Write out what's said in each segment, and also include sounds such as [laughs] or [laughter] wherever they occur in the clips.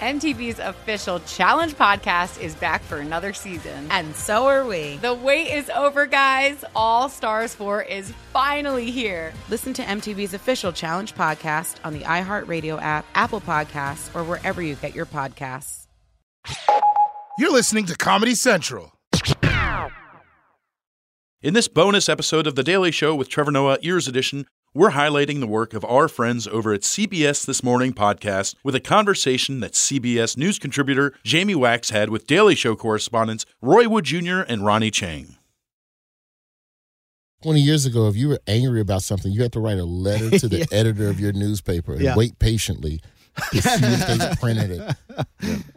MTV's official Challenge podcast is back for another season. And so are we. The wait is over, guys. All Stars 4 is finally here. Listen to MTV's official Challenge podcast on the iHeartRadio app, Apple Podcasts, or wherever you get your podcasts. You're listening to Comedy Central. In this bonus episode of The Daily Show with Trevor Noah, Ears Edition, we're highlighting the work of our friends over at CBS This Morning podcast with a conversation that CBS News contributor Jamie Wax had with Daily Show correspondents Roy Wood Jr. and Ronny Chieng. 20 years ago, if you were angry about something, you had to write a letter to the [laughs] Yeah. editor of your newspaper and Yeah. wait patiently to see if they printed it.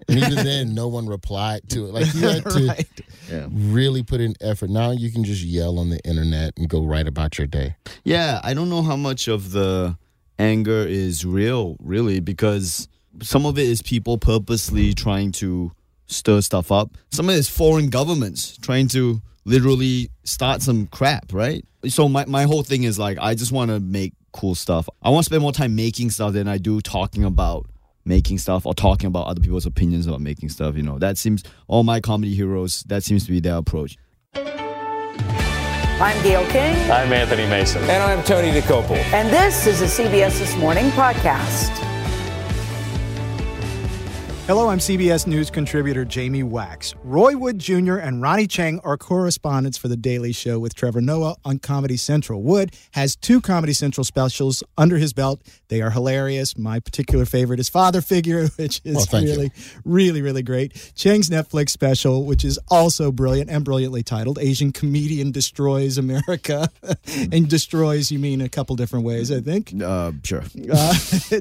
And even then, no one replied to it. Like you had [laughs] to Right. Yeah. really put in effort. Now you can just yell on the internet and go write about your day. Yeah, I don't know how much of the anger is real, really, because some of it is people purposely trying to stir stuff up. Some of it is foreign governments trying to literally start some crap, right? So my, my whole thing is like, I just want to make cool stuff. I want to spend more time making stuff than I do talking about making stuff or talking about other people's opinions about making stuff. You know, that seems, all my comedy heroes, that seems to be their approach. I'm Gayle King, I'm Anthony Mason. And I'm Tony Dokoupil. and this is a CBS This Morning podcast. Hello, I'm CBS News contributor Jamie Wax. Roy Wood Jr. and Ronny Chieng are correspondents for The Daily Show with Trevor Noah on Comedy Central. Wood has two Comedy Central specials under his belt. They are hilarious. My particular favorite is Father Figure, [laughs] which is Well, thank you. really, really, really great. Chieng's Netflix special, which is also brilliant and brilliantly titled Asian Comedian Destroys America. [laughs] and destroys, you mean a couple different ways, I think Uh, sure. uh, [laughs]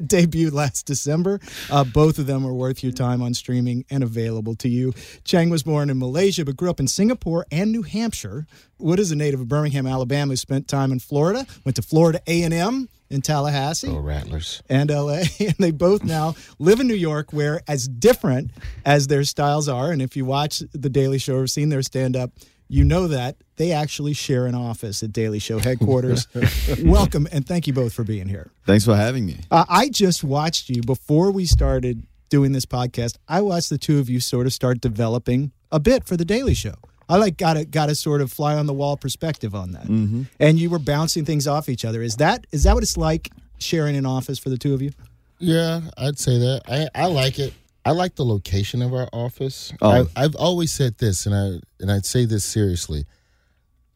debuted last December. Uh, both of them are worth your time on streaming and available to you. Chieng was born in Malaysia but grew up in Singapore and New Hampshire. Wood is a native of Birmingham, Alabama, who spent time in Florida, went to Florida A&M in Tallahassee Oh, Rattlers. and LA, [laughs] and they both now live in New York, where as different as their styles are, and if you watch The Daily Show or seen their stand up, you know that they actually share an office at Daily Show headquarters. [laughs] Welcome, and thank you both for being here. Thanks for having me. Uh, I just watched you before we started doing this podcast. I watched the two of you sort of start developing a bit for the Daily Show. I like got a got a sort of fly on the wall perspective on that, Mm-hmm. and you were bouncing things off each other. Is that is that what it's like sharing an office for the two of you? Yeah, I'd say that. I, I like it. I like the location of our office. Oh. I, I've always said this, and I and I'd say this seriously.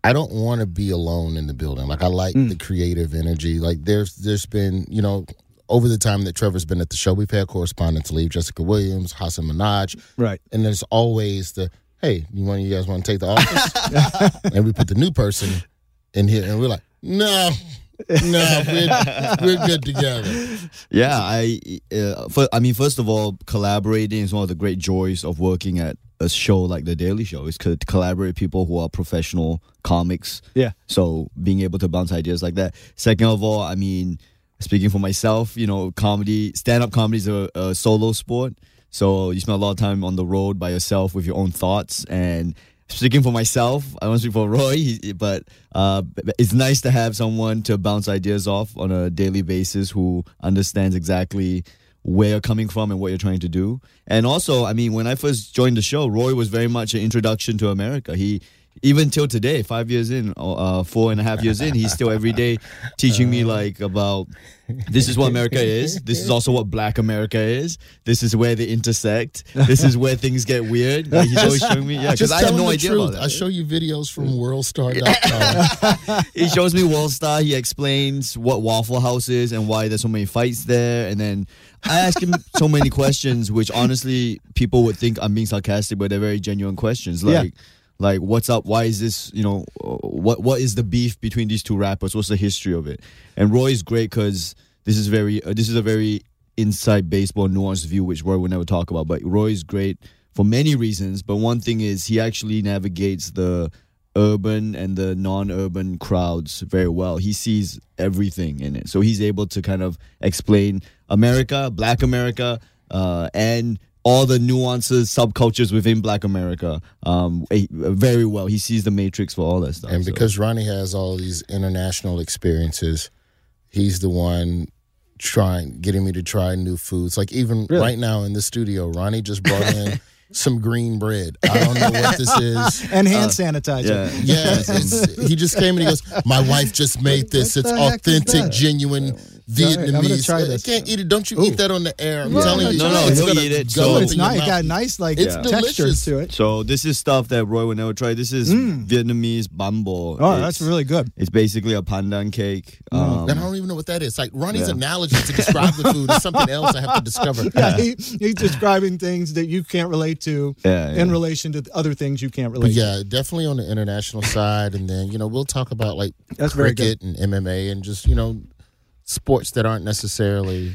I don't want to be alone in the building. Like I like the creative energy. Like there's there's been you know over the time that Trevor's been at the show, we've had correspondents leave, Jessica Williams, Hasan Minhaj, Right. and there's always the hey, you want you guys want to take the office, [laughs] and we put the new person in here, and we're like, no, no, we're, we're good together. Yeah, I uh, for, I mean, first of all, collaborating is one of the great joys of working at a show like The Daily Show. Is to collaborate with people who are professional comics. Yeah. So being able to bounce ideas like that. Second of all, I mean, speaking for myself, you know, comedy, stand up comedy is a, a solo sport. So you spend a lot of time on the road by yourself with your own thoughts and. Speaking for myself, I don't speak for Roy, [laughs] he, but uh, it's nice to have someone to bounce ideas off on a daily basis who understands exactly where you're coming from and what you're trying to do. And also, I mean, when I first joined the show, Roy was very much an introduction to America. He even till today, five years in, uh, four and a half years in, he's still every day teaching me [laughs] like about this is what America is. This is also what Black America is. This is where they intersect. This is where things get weird. Like, he's always showing me, yeah, because I have no idea truth. about that. I show you videos from WorldStar.com. [laughs] he shows me Worldstar. He explains what Waffle House is and why there's so many fights there. And then I ask him so many questions, which honestly people would think I'm being sarcastic, but they're very genuine questions. Yeah. Like, what's up? Why is this? You know, what what is the beef between these two rappers? What's the history of it? And Roy is great because this is very uh, this is a very inside baseball nuanced view, which Roy would never talk about. But Roy is great for many reasons. But one thing is he actually navigates the urban and the non-urban crowds very well. He sees everything in it, so he's able to kind of explain America, Black America, uh, and all the nuances, subcultures within Black America um, eh, very well. He sees the matrix for all that stuff. And so- because Ronny has all these international experiences, he's the one trying, getting me to try new foods. Like even right now in the studio, Ronny just brought in [laughs] some green bread. I don't know what this is. [laughs] and hand sanitizer. yeah, Yeah, he just came and he goes, "My wife just made this. What It's the heck is authentic, genuine Sorry, I'm gonna Vietnamese. try I can't eat it. Don't you Ooh. eat that on the air? I'm No, telling you, no, no, it's he'll eat it. go So- it's nice. It got nice like It's textures delicious. to it. So this is stuff that Roy would never try. This is Vietnamese bambo. Mm. Oh, It's- that's really good. It's basically a pandan cake. Um, and I don't even know what that is. Like Ronny's Yeah. analogy to describe the food is something else I have to discover. [laughs] Yeah, he, he's describing things that you can't relate to Yeah, in yeah. relation to other things you can't But relate yeah, definitely on the international side, and then you know we'll talk about like That's very cricket and MMA and just you know sports that aren't necessarily.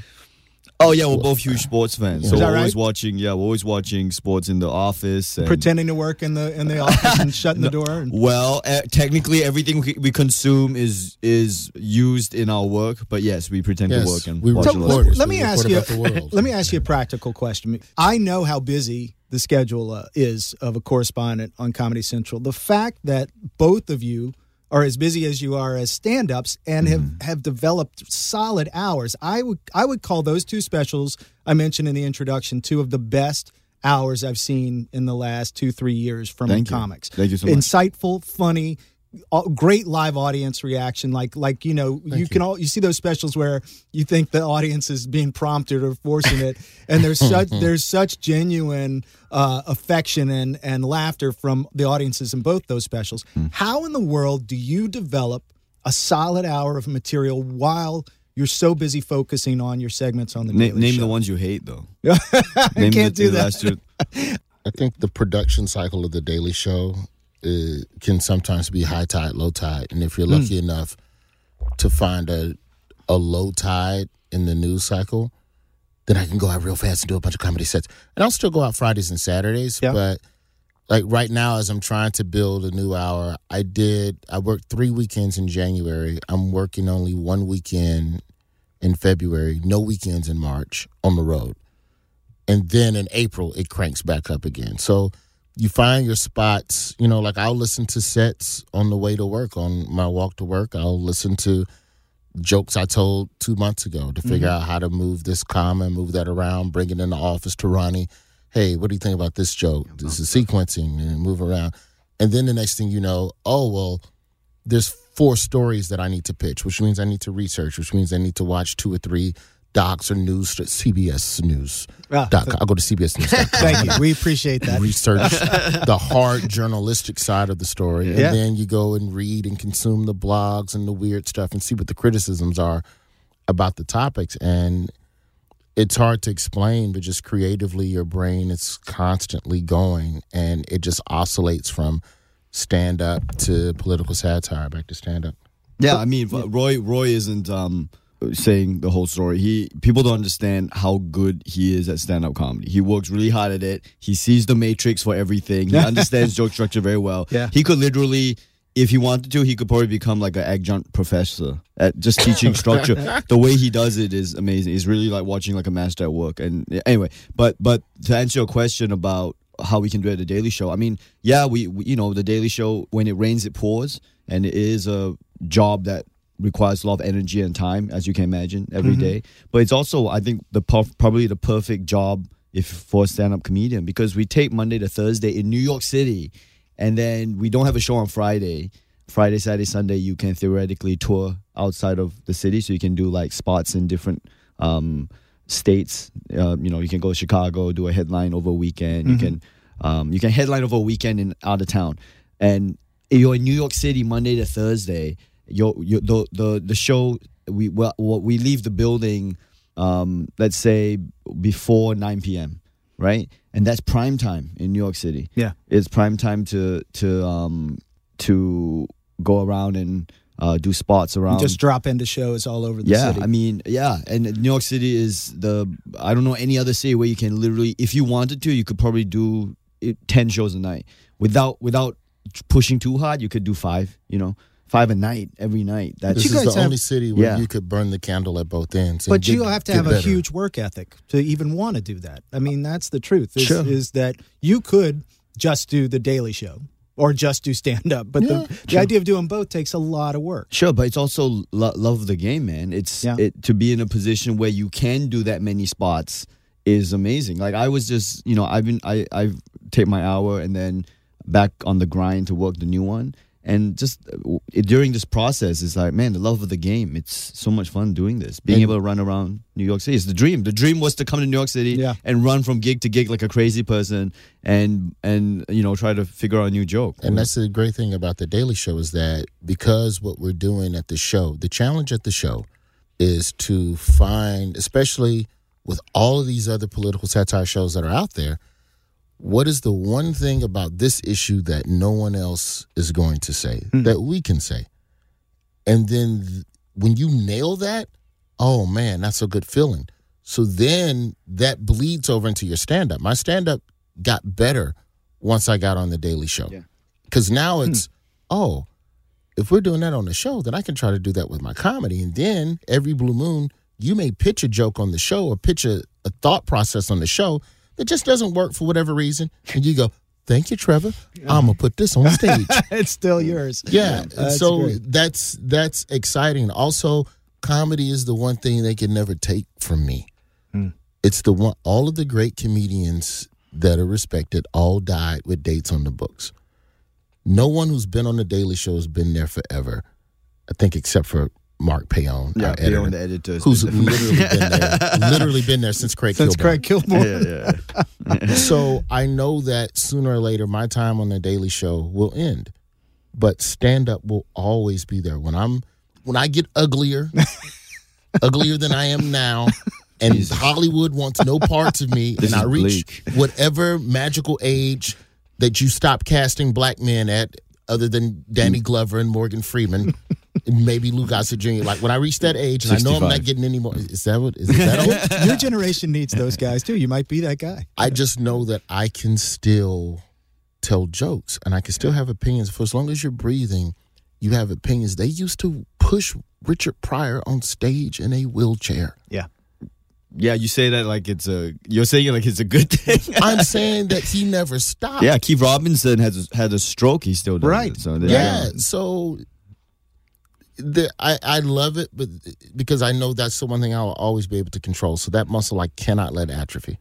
oh yeah, we're both huge sports fans. So Is that we're always right? watching. Yeah, we're always watching sports in the office. And, Pretending to work in the in the office and [laughs] shutting the door. And, Well, uh, technically, everything we, we consume is is used in our work. But yes, we pretend Yes, to work and we watch So a lot. report- of reporters. let We me ask report you. about the world. [laughs] Let me ask you a practical question. I know how busy the schedule uh, is of a correspondent on Comedy Central. The fact that both of you are as busy as you are as stand-ups and have, Mm-hmm. have developed solid hours. I would I would call those two specials I mentioned in the introduction two of the best hours I've seen in the last two three years from Thank you. comics. Thank you so much. Insightful, funny, great live audience reaction. Like like you know you, can all you see those specials where you think the audience is being prompted or forcing it, and there's [laughs] such there's such genuine uh, affection and and laughter from the audiences in both those specials. Hmm. How in the world do you develop a solid hour of material while you're so busy focusing on your segments on the Na- name Show? the ones you hate, though. [laughs] I Name can't the, do the that. last two. [laughs] I think the production cycle of the Daily Show uh, can sometimes be high tide, low tide, and if you're lucky enough to find a a low tide in the news cycle, then I can go out real fast and do a bunch of comedy sets. And I'll still go out Fridays and Saturdays, Yeah. but like right now, as I'm trying to build a new hour, I did. I worked three weekends in January. I'm working only one weekend in February. No weekends in March on the road and then in April it cranks back up again. So you find your spots. You know, like I'll listen to sets on the way to work, on my walk to work. I'll listen to jokes I told two months ago to figure mm-hmm. out how to move this comma, move that around, bring it in the office to Ronny. Hey, what do you think about this joke? This is sequencing and move around. And then the next thing you know, oh well, there's four stories that I need to pitch, which means I need to research, which means I need to watch two or three docs or news, CBS News. Ah, dot com. I'll go to CBS News. Thank you. We appreciate that. Research [laughs] the hard journalistic side of the story, and then you go and read and consume the blogs and the weird stuff, and see what the criticisms are about the topics. And it's hard to explain, but just creatively, your brain is constantly going, and it just oscillates from stand up to political satire back to stand up. Yeah, I mean, Roy Roy isn't um, saying the whole story. He people don't understand how good he is at stand up comedy. He works really hard at it. He sees the matrix for everything. He [laughs] understands joke structure very well. Yeah. he could literally. If he wanted to, he could probably become like an adjunct professor at just teaching structure. [laughs] the way he does it is amazing. It's really like watching like a master at work. And anyway, but but to answer your question about how we can do it at the Daily Show. I mean, yeah, we, we you know the Daily Show when it rains it pours, and it is a job that requires a lot of energy and time, as you can imagine, every day. But it's also, I think, the probably the perfect job if for a stand-up comedian because we take Monday to Thursday in New York City, and then we don't have a show on Friday. Friday, Saturday, Sunday, you can theoretically tour outside of the city, so you can do like spots in different um, states. Uh, you know, you can go to Chicago, do a headline over a weekend. You can um, you can headline over a weekend in out of town, and you're in New York City Monday to Thursday. You're, you the the the show we well we leave the building, um, let's say before nine p.m. Right, and that's prime time in New York City Yeah. it's prime time to to um to go around and uh, do spots around. just drop into shows all over the yeah, city. I mean, yeah, and New York City is the I don't know any other city where you can literally, if you wanted to, you could probably do ten shows a night without without pushing too hard. You could do five, you know, five a night every night. That's This is the have- only city where Yeah. you could burn the candle at both ends. but get- you have to get have a huge work ethic to even want to do that. I mean, that's the truth. Is, Sure. is that you could just do the Daily Show or just do stand up, but Yeah, the, the idea of doing both takes a lot of work. Sure, but it's also lo- love of the game, man. It's Yeah. it, to be in a position where you can do that many spots is amazing. Like I was just, you know, I've been I I take my hour and then back on the grind to work the new one. And just uh, w- during this process, it's like, man, the love of the game. It's so much fun doing this. Being And- able to run around New York City. is the dream. The dream was to come to New York City Yeah. and run from gig to gig like a crazy person and and you know try to figure out a new joke. And that's the great thing about the Daily Show is that because what we're doing at the show, the challenge at the show is to find, especially with all of these other political satire shows that are out there, what is the one thing about this issue that no one else is going to say hmm. that we can say? And then th- when you nail that, oh man, that's a good feeling. So then that bleeds over into your stand up. My stand up got better once I got on the Daily Show. Yeah. Because now hmm. it's, oh, if we're doing that on the show, then I can try to do that with my comedy. And then every blue moon, you may pitch a joke on the show or pitch a, a thought process on the show that just doesn't work for whatever reason. And you go, thank you, Trevor. I'm to put this on stage. [laughs] it's still yours. Yeah. and That's so great. that's that's exciting. Also, comedy is the one thing they can never take from me. Hmm. It's the one all of the great comedians that are respected all died with dates on the books. No one who's been on the Daily Show has been there forever. I think except for Mark Payon, yeah, our they editor, the editors. who's literally been there, [laughs] literally been there since Craig Since Kilborn. Craig Kilborn. yeah, yeah. so I know that sooner or later my time on the Daily Show will end, but stand up will always be there. When I'm when I get uglier, [laughs] uglier than I am now, and Hollywood wants no parts of me, This and I reach bleak. whatever magical age that you stop casting black men at, other than Danny Mm. Glover and Morgan Freeman. And Maybe Lou Gossett Jr. Like when I reach that age, and I know I'm not getting any more. Is that what? Is that old? [laughs] Your generation needs those guys too. You might be that guy. I just know that I can still tell jokes and I can still have opinions. For as long as you're breathing, you have opinions. They used to push Richard Pryor on stage in a wheelchair. Yeah. Yeah, you say that like it's a. You're saying it like it's a good thing. [laughs] I'm [laughs] saying that he never stopped. yeah, Keith Robinson has had a stroke. He still does Right. it, so there Yeah. So the, I, I love it, but because I know that's the one thing I'll always be able to control. So that muscle I cannot let atrophy.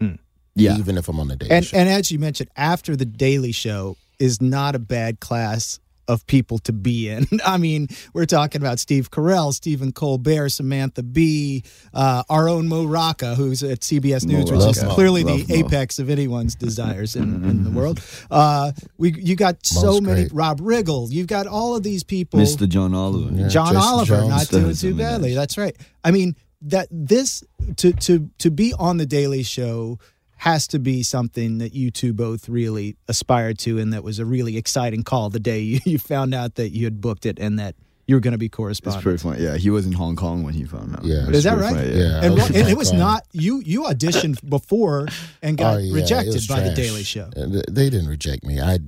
Hmm. Yeah. Even if I'm on the daily And and as you mentioned, after the Daily Show is not a bad class of people to be in. [laughs] I mean, we're talking about Steve Carell, Stephen Colbert, Samantha Bee, uh, our own Mo Rocca, who's at CBS Mo News, which is Rocca. clearly Love the Mo. apex of anyone's desires in, in the world. Uh, we you got so many great. Rob Riggle, you've got all of these people. Mr. John Oliver. Yeah. John Jason Oliver Jones. not doing too badly. That's right. I mean that this to to to be on the Daily Show has to be something that you two both really aspired to, and that was a really exciting call the day [laughs] you, you found out that you had booked it and that you were going to be It's correspondent. pretty funny. Yeah, he was in Hong Kong when he found out. Yeah. Is that right? funny, Yeah. And, was and it was Kong. not you. You auditioned before and got Oh, yeah, rejected was by the. Daily Show. They didn't reject me. I.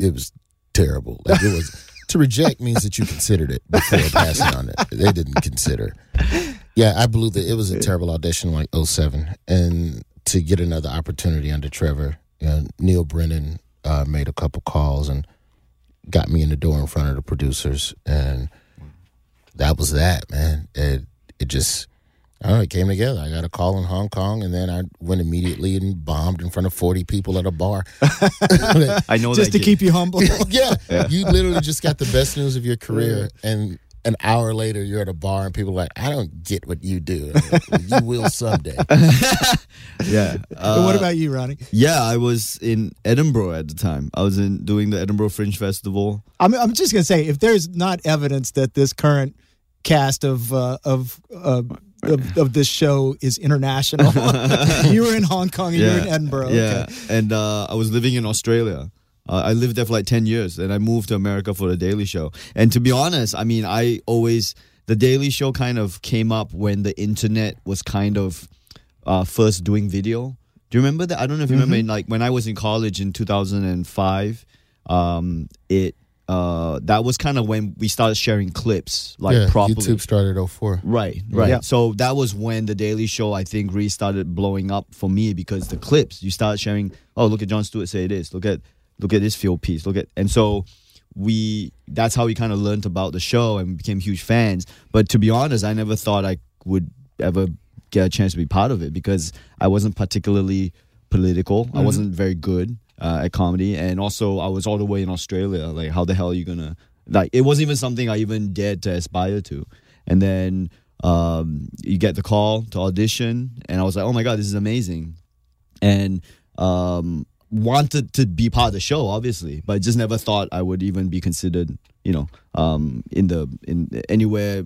It was terrible. Like it was [laughs] to reject means that you considered it before passing on it. They didn't consider. Yeah, I blew the. It was a terrible audition, like 07. and to get another opportunity under Trevor, you know, Neal Brennan uh, made a couple calls and got me in the door in front of the producers, and that was that, man. It it just. I don't know, it came together. I got a call in Hong Kong, and then I went immediately and bombed in front of 40 people at a bar. [laughs] [laughs] I know Just that to kid. keep you humble. [laughs] yeah. You literally just got the best news of your career, and an hour later, you're at a bar, and people are like, I don't get what you do. I'm like, you will someday. [laughs] Yeah. [laughs] but what Uh, about you, Ronny? Yeah, I was in Edinburgh at the time. I was in doing the Edinburgh Fringe Festival. I'm, I'm just going to say, if there's not evidence that this current cast of uh, of, uh, of of this show is international, [laughs] you were in Hong Kong and you're in Edinburgh. Yeah, Okay. and uh, I was living in Australia Uh, I lived there for like ten years, and I moved to America for the Daily Show. And to be honest, I mean, I always the Daily Show kind of came up when the internet was kind of uh, first doing video. Do you remember that? I don't know if you remember. In, like when I was in college in two thousand and five, um, it uh, that was kind of when we started sharing clips like yeah, properly. YouTube started 04. Right, right. Yeah. So that was when the Daily Show, I think, really started blowing up for me because the clips you started sharing. Oh, look at Jon Stewart say this. Look at look at this field piece. Look at and so we. That's how we kind of learned about the show and became huge fans. But to be honest, I never thought I would ever get a chance to be part of it because I wasn't particularly political. I wasn't very good uh, at comedy, and also I was all the way in Australia. Like, how the hell are you gonna? Like, it wasn't even something I even dared to aspire to. And then um, you get the call to audition, and I was like, oh my god, this is amazing, and um, wanted to be part of the show, obviously, but just never thought I would even be considered. You know, um, in the in anywhere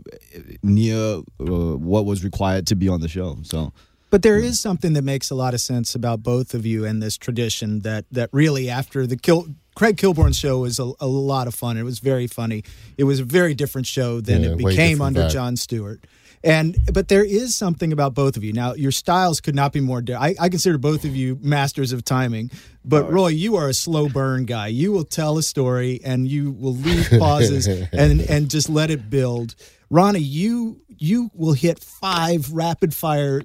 near uh, what was required to be on the show. So But there is something that makes a lot of sense about both of you and this tradition that that really after the Kil- Craig Kilborn show was a, a lot of fun. It was very funny. It was a very different show than Yeah, it became under vibe. Jon Stewart. And but there is something about both of you. Now your styles could not be more. Di- I, I consider both of you masters of timing. But oh. Roy, you are a slow burn guy. You will tell a story and you will leave pauses [laughs] and and just let it build. Ronny, you you will hit five rapid fire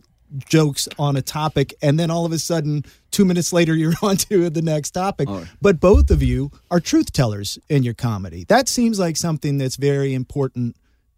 jokes on a topic and then all of a sudden two minutes later you're [laughs] on to the next topic oh, but both of you are truth tellers in your comedy that seems like something that's very important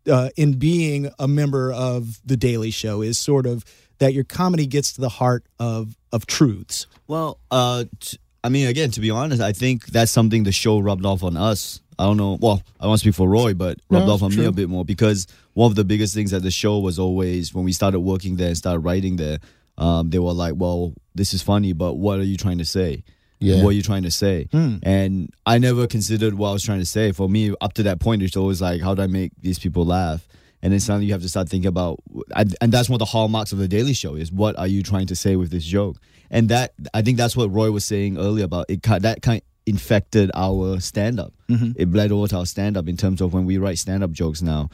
uh, in being a member of the daily show is sort of that your comedy gets to the heart of of truths Well, uh, t- I mean, again, to be honest, I think that's something the show rubbed off on us. I don't know. Well, I don't speak for Roy, but rubbed No, off on me a bit more because one of the biggest things at the show was always when we started working there and started writing there. Um, they were like, "Well, this is funny, but what are you trying to say? Yeah. What are trying to say?" Hmm. And I never considered what I was trying to say. For me, up to that point, it's always like, "How do I make these people laugh?" And then suddenly you have to start thinking about, and and that's what the hallmarks of the Daily Show is what are you trying to say with this joke? And that I think that's what Roy was saying earlier about it. That kind infected our stand up. Mm-hmm. It bled over to our stand up in terms of when we write stand up jokes now.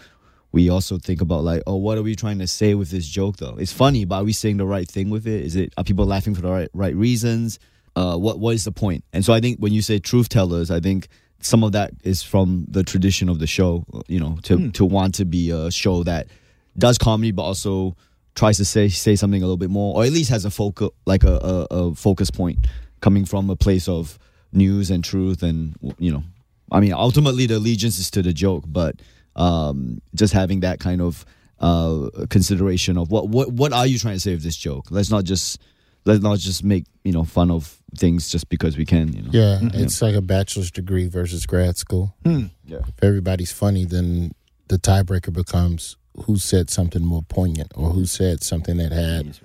We also think about like, oh, what are we trying to say with this joke though? It's funny, but are we saying the right thing with it? Is it are people laughing for the right right reasons? Uh, what what is the point? And so I think when you say truth tellers, I think some of that is from the tradition of the show. You know, to to want to be a show that does comedy, but also tries to say say something a little bit more, or at least has a focus like a, a, a focus point coming from a place of news and truth, and you know, I mean, ultimately the allegiance is to the joke, but um, just having that kind of uh, consideration of what what what are you trying to say with this joke? Let's not just let's not just make you know fun of things just because we can. You know. Yeah, mm-hmm. it's like a bachelor's degree versus grad school. Hmm. Yeah. If everybody's funny, then the tiebreaker becomes who said something more poignant or who said something that had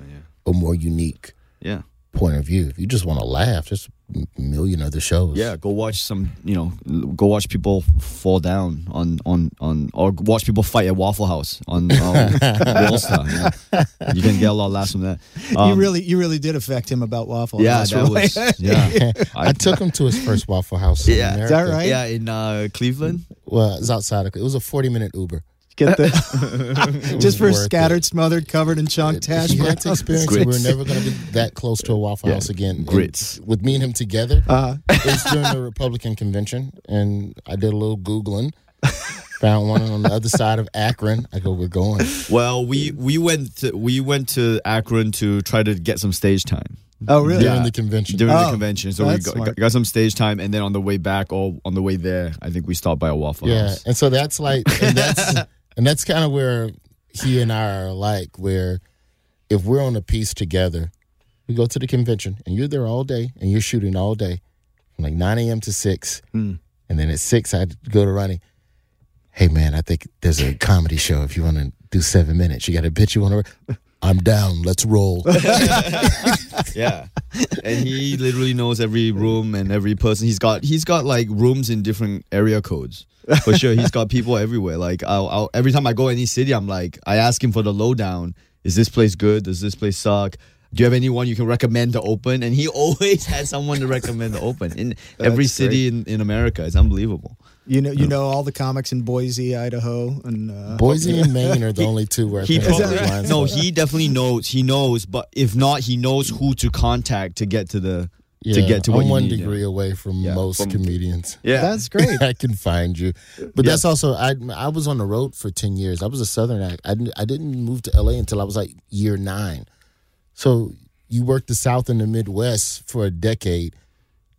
a more unique Yeah. point of view. If you just want to laugh, there's a million other shows. Yeah, go watch some, you know, go watch people fall down on on on, or watch people fight at Waffle House on [laughs] um, WorldStar. You, know. You can get a lot of laughs from that. you Um, really you really did affect him about waffle yeah, House, that Roy. was yeah. [laughs] I, took him to his first Waffle House. in Yeah. Is that right? yeah in uh, Cleveland. Well, it's outside of it was a 40 minute Uber. Get the [laughs] just for worth it. scattered smothered covered in chunk hash He had to browns. experience it. We're never going to be that close to a Waffle Yeah. House again. And Grits. with me and him together, Uh, it was during the Republican convention, and I did a little Googling. Found one on the other side of Akron. I go, we're going. Well, we we went to, we went to Akron to try to get some stage time oh really During the convention. during the Oh, convention. So we got, got some stage time, and then on the way back or on the way there, I think we stopped by a Waffle Yeah, House. Yeah, and so that's like, and that's [laughs] and that's kind of where he and I are alike. Where if we're on a piece together, we go to the convention, and you're there all day, and you're shooting all day, from like 9 a.m. to six, hmm. and then at six I go to Ronny. Hey man, I think there's a comedy show. If you want to do seven minutes, you got a bitch you want to. I'm down. Let's roll. [laughs] Yeah, and he literally knows every room and every person. He's got he's got like rooms in different area codes for sure. He's got people everywhere. Like I'll, I'll, every time I go any city, I'm like I ask him for the lowdown. Is this place good? Does this place suck? do you have anyone you can recommend to open? And he [laughs] always has someone to recommend to open in every city in, in America. It's unbelievable. You know, you know all the comics in Boise, Idaho, and uh, Boise and [laughs] Maine are the only two where I He think probably there's no. He definitely knows. He knows, but if not, he knows who to contact to get to the yeah, to get to what I'm you one need, yeah. degree away from Yeah, most from- comedians. Yeah, that's [laughs] great. I can find you. But that's also I I was on the road for 10 years. I was a southern act. I I didn't move to LA until I was like year 9. So you work the south and the midwest for a decade.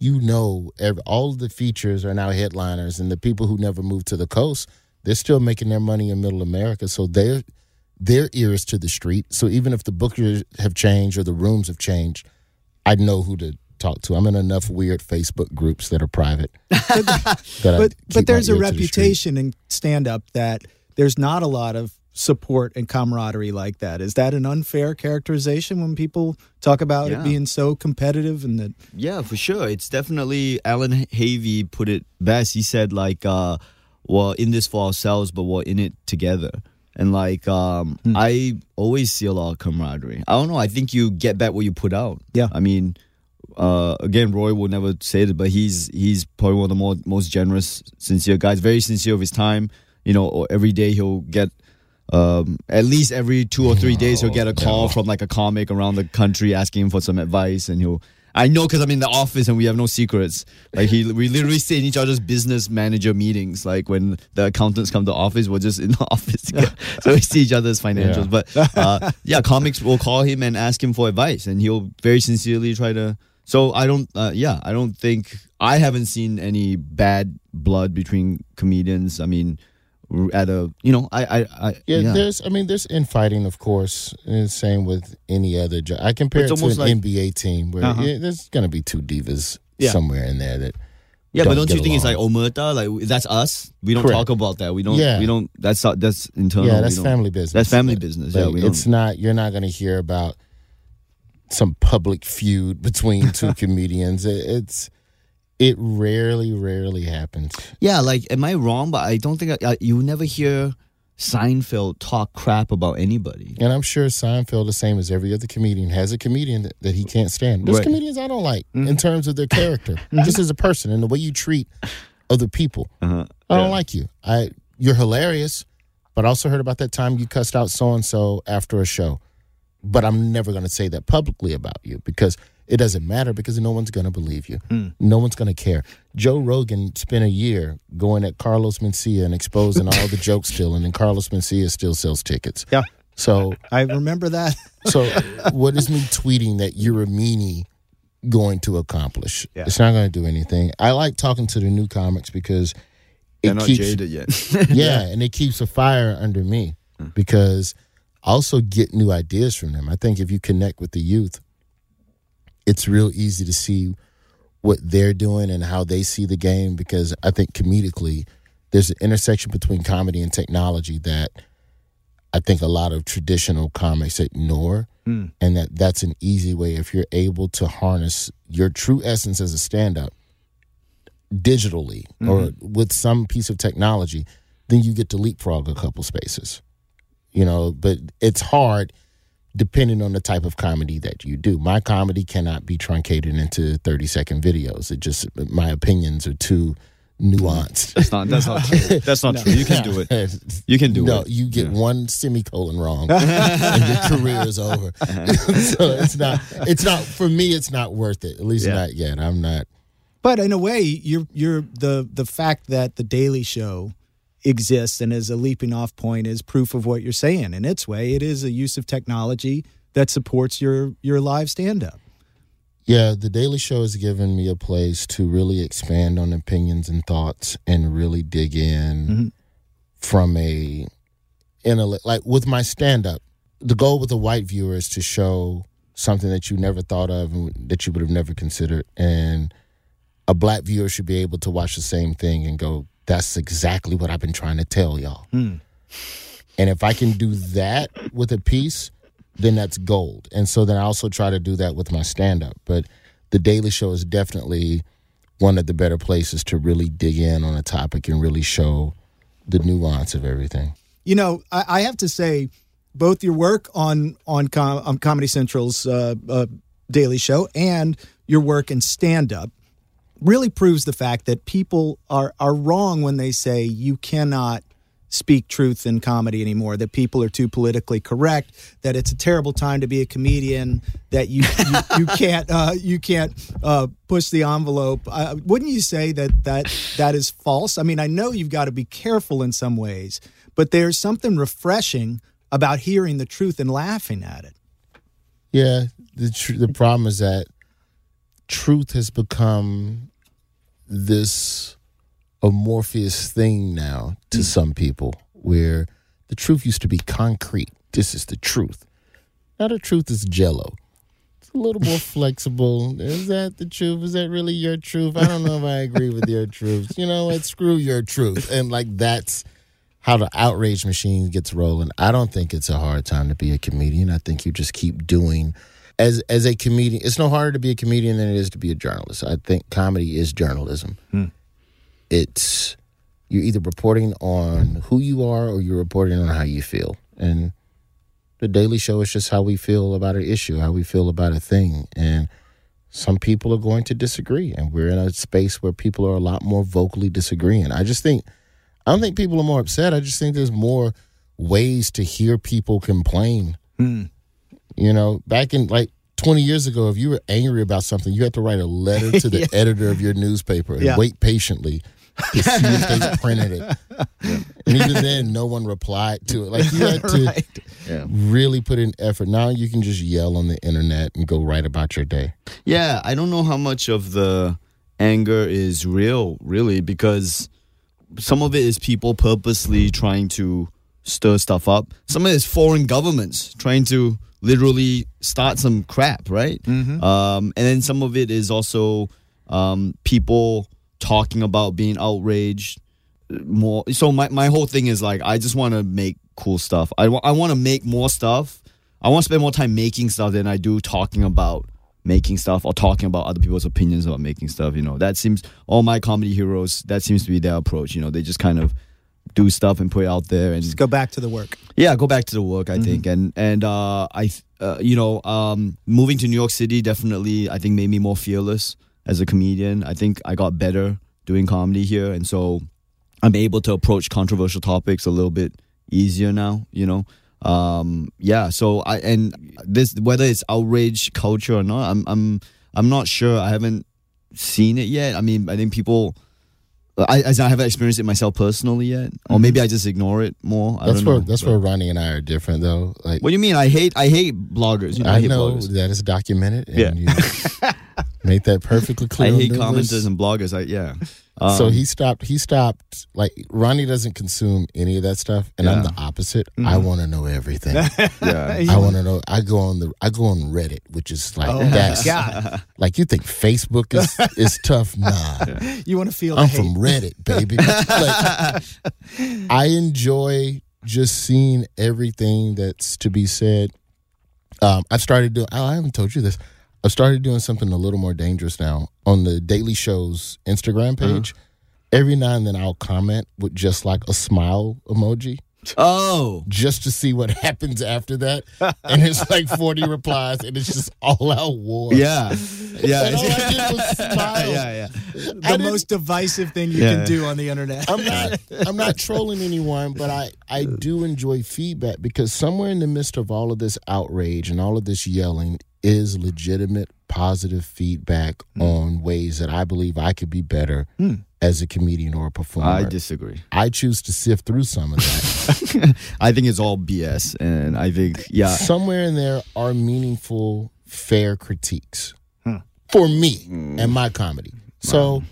You know every, all of the features are now headliners and the people who never moved to the coast, they're still making their money in middle America. So their their ear is to the street. So even if the bookers have changed or the rooms have changed, I know who to talk to. I'm in enough weird Facebook groups that are private. [laughs] that but but there's a to the reputation in stand up that there's not a lot of support and camaraderie like that. Is that an unfair characterization when people talk about Yeah. it being so competitive and that Yeah, for sure. It's definitely Allan Havey put it best. He said like, uh, "We're in this for ourselves, but we're in it together." And like, um, Hmm. I always see a lot of camaraderie. I don't know. I think you get back what you put out. Yeah. I mean, uh, again, Roy will never say it, but he's he's probably one of the more, most generous, sincere guys. Very sincere of his time. You know, every day he'll get. Um, at least every two or three days, he'll get a call from like a comic around the country asking him for some advice, and he'll. I know because I'm in the office and we have no secrets. Like he, we literally sit in each other's business manager meetings. Like when the accountants come to office, we're just in the [laughs] office together, [laughs] so we see each other's financials. Yeah. But uh, yeah, comics will call him and ask him for advice, and he'll very sincerely try to. So I don't. Uh, yeah, I don't think I haven't seen any bad blood between comedians. I mean, at a you know, I I, I Yeah, there's. I mean, there's infighting, of course. And same with any other. job I compare It's it to an like- NBA team where Uh-huh. yeah, there's going to be two divas Yeah. somewhere in there that. Yeah, but don't get you think it's like omerta? Like that's us. We don't Correct. talk about that. We don't. Yeah. We don't. That's uh, that's internal. yeah, that's family business. That's family But- business. but yeah, we don't. it's not. You're not going to hear about some public feud between two [laughs] comedians. It, it's. It rarely, rarely happens. Yeah, like, am I wrong? But I don't think I, I, you never hear Seinfeld talk crap about anybody. And I'm sure Seinfeld, the same as every other comedian, has a comedian that, that he can't stand. There's Right. comedians I don't like in terms of their [laughs] character, just as a person and the way you treat other people. Uh-huh. I don't like you. I you're hilarious, but I also heard about that time you cussed out so and so after a show. But I'm never going to say that publicly about you because it doesn't matter because no one's going to believe you. Hmm. No one's going to care. Joe Rogan spent a year going at Carlos Mencia and exposing all the [laughs] joke stealing, and Carlos Mencia still sells tickets. Yeah. So I remember that. so, [laughs] what is me tweeting that you're a meanie going to accomplish? Yeah. It's not going to do anything. I like talking to the new comics because it They're not keeps jaded yet. [laughs] yeah, and it keeps a fire under me hmm. because I also get new ideas from them. I think if you connect with the youth, it's real easy to see what they're doing and how they see the game because I think comedically there's an intersection between comedy and technology that I think a lot of traditional comics ignore. Hmm. And that that's an easy way if you're able to harness your true essence as a stand-up digitally hmm. or with some piece of technology then you get to leapfrog a couple spaces you know but it's hard depending on the type of comedy that you do my comedy cannot be truncated into 30 second videos it just my opinions are too nuanced That's not. That's not true. [laughs] That's not true. You can do it. [laughs] You can do no, it. No, you get one semicolon wrong, and your career is over. [laughs] so it's not. It's not for me. It's not worth it. At least Yeah. not yet. I'm not. But in a way, you're you're the the fact that the Daily Show exists and as a leaping off point is proof of what you're saying. In its way, it is a use of technology that supports your your live stand up. Yeah, the Daily Show has given me a place to really expand on opinions and thoughts and really dig in mm-hmm. from a intellect. Like with my stand up, the goal with a white viewer is to show something that you never thought of and that you would have never considered. And a black viewer should be able to watch the same thing and go, that's exactly what I've been trying to tell y'all. And if I can do that with a piece, then that's gold. And so then I also try to do that with my stand up. But the Daily Show is definitely one of the better places to really dig in on a topic and really show the nuance of everything. You know, I, I have to say, both your work on on, Com- on Comedy Central's uh, uh, Daily Show and your work in stand up really proves the fact that people are are wrong when they say you cannot speak truth in comedy anymore that people are too politically correct that it's a terrible time to be a comedian that you you, [laughs] you can't uh, you can't uh, push the envelope. Uh, wouldn't you say that that that is false? I mean i know you've got to be careful in some ways but there's something refreshing about hearing the truth and laughing at it. Yeah, the tr- the problem is that truth has become this amorphous thing now to hmm. some people, where the truth used to be concrete. This is the truth. Now the truth is jello. It's a little more [laughs] flexible. Is that the truth? Is that really your truth? I don't know if I agree with your truth. You know what? Screw your truth. And like that's how the outrage machine gets rolling. I don't think it's a hard time to be a comedian. I think you just keep doing as as a comedian. It's no harder to be a comedian than it is to be a journalist. I think comedy is journalism. Hmm. It's you're either reporting on who you are or you're reporting on how you feel. And the Daily Show is just how we feel about an issue, how we feel about a thing. And some people are going to disagree. And we're in a space where people are a lot more vocally disagreeing. I just think I don't think people are more upset. I just think there's more ways to hear people complain. Hmm. You know, back in like 20 years ago, if you were angry about something, you had to write a letter to the [laughs] editor of your newspaper and Yeah. wait patiently to see if they [laughs] printed it. And even then, no one replied to it. Like you had [laughs] to Right. Yeah. really put in effort. Now you can just yell on the internet and go write about your day. Yeah, I don't know how much of the anger is real, really, because some of it is people purposely trying to stir stuff up. Some of it is foreign governments trying to literally start some crap, right? Um, and then some of it is also um, people talking about being outraged more. So my, my whole thing is like, I just want to make cool stuff. I, wa- I want to make more stuff. I want to spend more time making stuff than I do talking about making stuff or talking about other people's opinions about making stuff. You know, that seems all my comedy heroes. That seems to be their approach. You know, they just kind of do stuff and put it out there and Just go back to the work. yeah, go back to the work. I think, and and uh, I, uh, you know, um, moving to New York City definitely, I think, made me more fearless as a comedian. I think I got better doing comedy here, and so I'm able to approach controversial topics a little bit easier now. You know, um, yeah. So I and this whether it's outrage culture or not, I'm I'm I'm not sure. I haven't seen it yet. I mean, I think people. I, as I haven't experienced it myself personally yet, or maybe I just ignore it more. I That's don't where know, that's but- where Ronny and I are different though. Like what do you mean? I hate I hate bloggers. You know, I, I know bloggers. that is documented and Yeah. you [laughs] make that perfectly clear. I hate commenters and bloggers. I yeah. So Um, he stopped. He stopped. Like Ronny doesn't consume any of that stuff, and I'm the opposite. I want to know everything. [laughs] yeah. I want to know. I go on the. I go on Reddit, which is like Oh that's God. [laughs] like you think Facebook is is tough. [laughs] Nah, You want to feel I'm from Reddit, baby. like, I enjoy just seeing everything that's to be said. Um, I've started doing. I haven't told you this. I've started doing something a little more dangerous now on the Daily Show's Instagram mm-hmm. page. Every now and then, I'll comment with just like a smile emoji, Oh. just to see what [laughs] happens after that. And it's like forty replies, and it's just all out war. Yeah. Yeah. [laughs] And all I did was smile. yeah. Yeah. The didn't- most divisive thing you Yeah. can do on the internet. I'm not [laughs] I'm not trolling anyone, but I I do enjoy feedback because somewhere in the midst of all of this outrage and all of this yelling is legitimate positive feedback hmm. on ways that I believe I could be better hmm. as a comedian or a performer. I disagree. I choose to sift through some of that. [laughs] I think it's all BS, and I think yeah. Somewhere in there are meaningful, fair critiques hmm. for me and my comedy. So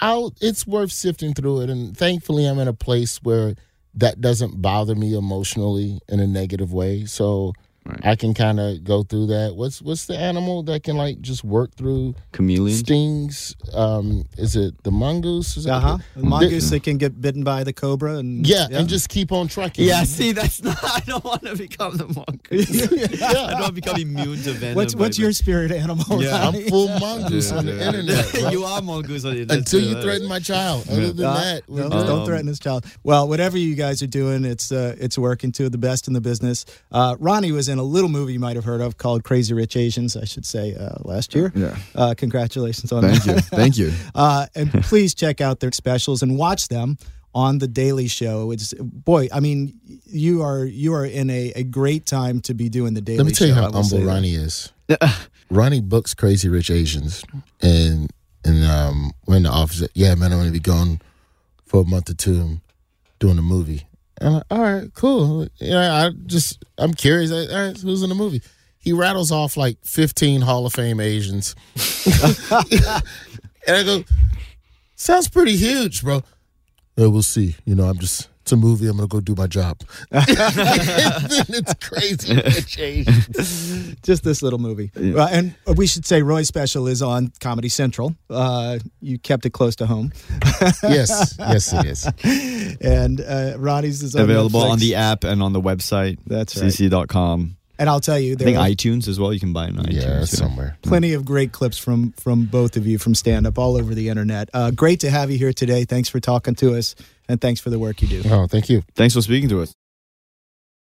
I'll it's worth sifting through it and thankfully I'm in a place where that doesn't bother me emotionally in a negative way. So I can kind of go through that. What's what's the animal that can like just work through Chameleon. stings? Um, is it the mongoose? Is it- Uh huh. the- Mongoose that can get bitten by the cobra and Yeah, and just keep on trucking. Yeah, see, that's not. I don't want to become the mongoose. [laughs] yeah. I don't want to become immune to venom. what's what's your spirit animal? Yeah, I'm full [laughs] mongoose on the internet. [laughs] bro. you are mongoose on the internet. Until you too, threaten my child. Other than Uh, that, we're no, good. don't threaten his child. Well, whatever you guys are doing, it's uh, it's working to the best in the business. Uh, Ronny was in a little movie you might have heard of called Crazy Rich Asians, I should say, uh, last year. Yeah. Uh, congratulations on Thank that. Thank you. Thank [laughs] you. Uh, and please check out their specials and watch them on the Daily Show. It's boy, I mean, you are you are in a, a great time to be doing the Daily Show. Let me tell you I how humble. Ronny is. [laughs] Ronny books Crazy Rich Asians, and and um, we're in the office. Yeah, man, I'm gonna be gone for a month or two, doing a movie. I'm like, all right, cool. Yeah, I just I'm curious. All right, who's in the movie? He rattles off like 15 Hall of Fame Asians, [laughs] and I go, sounds pretty huge, bro. Yeah, we'll see. You know, I'm just. It's a movie. I'm gonna go do my job. [laughs] [laughs] it's crazy. Rich just this little movie. Uh, and we should say Roy's special is on Comedy Central. Uh, you kept it close to home. [laughs] yes, yes, it is. and uh, Ronny's is on Available on the app and on the website. That's right. cc.com. And I'll tell you, I there think are iTunes as well. You can buy it on Yeah, iTunes. somewhere. plenty of great clips from from both of you from stand up all over the internet. Uh, great to have you here today. Thanks for talking to us, and thanks for the work you do. Oh, thank you. Thanks for speaking to us.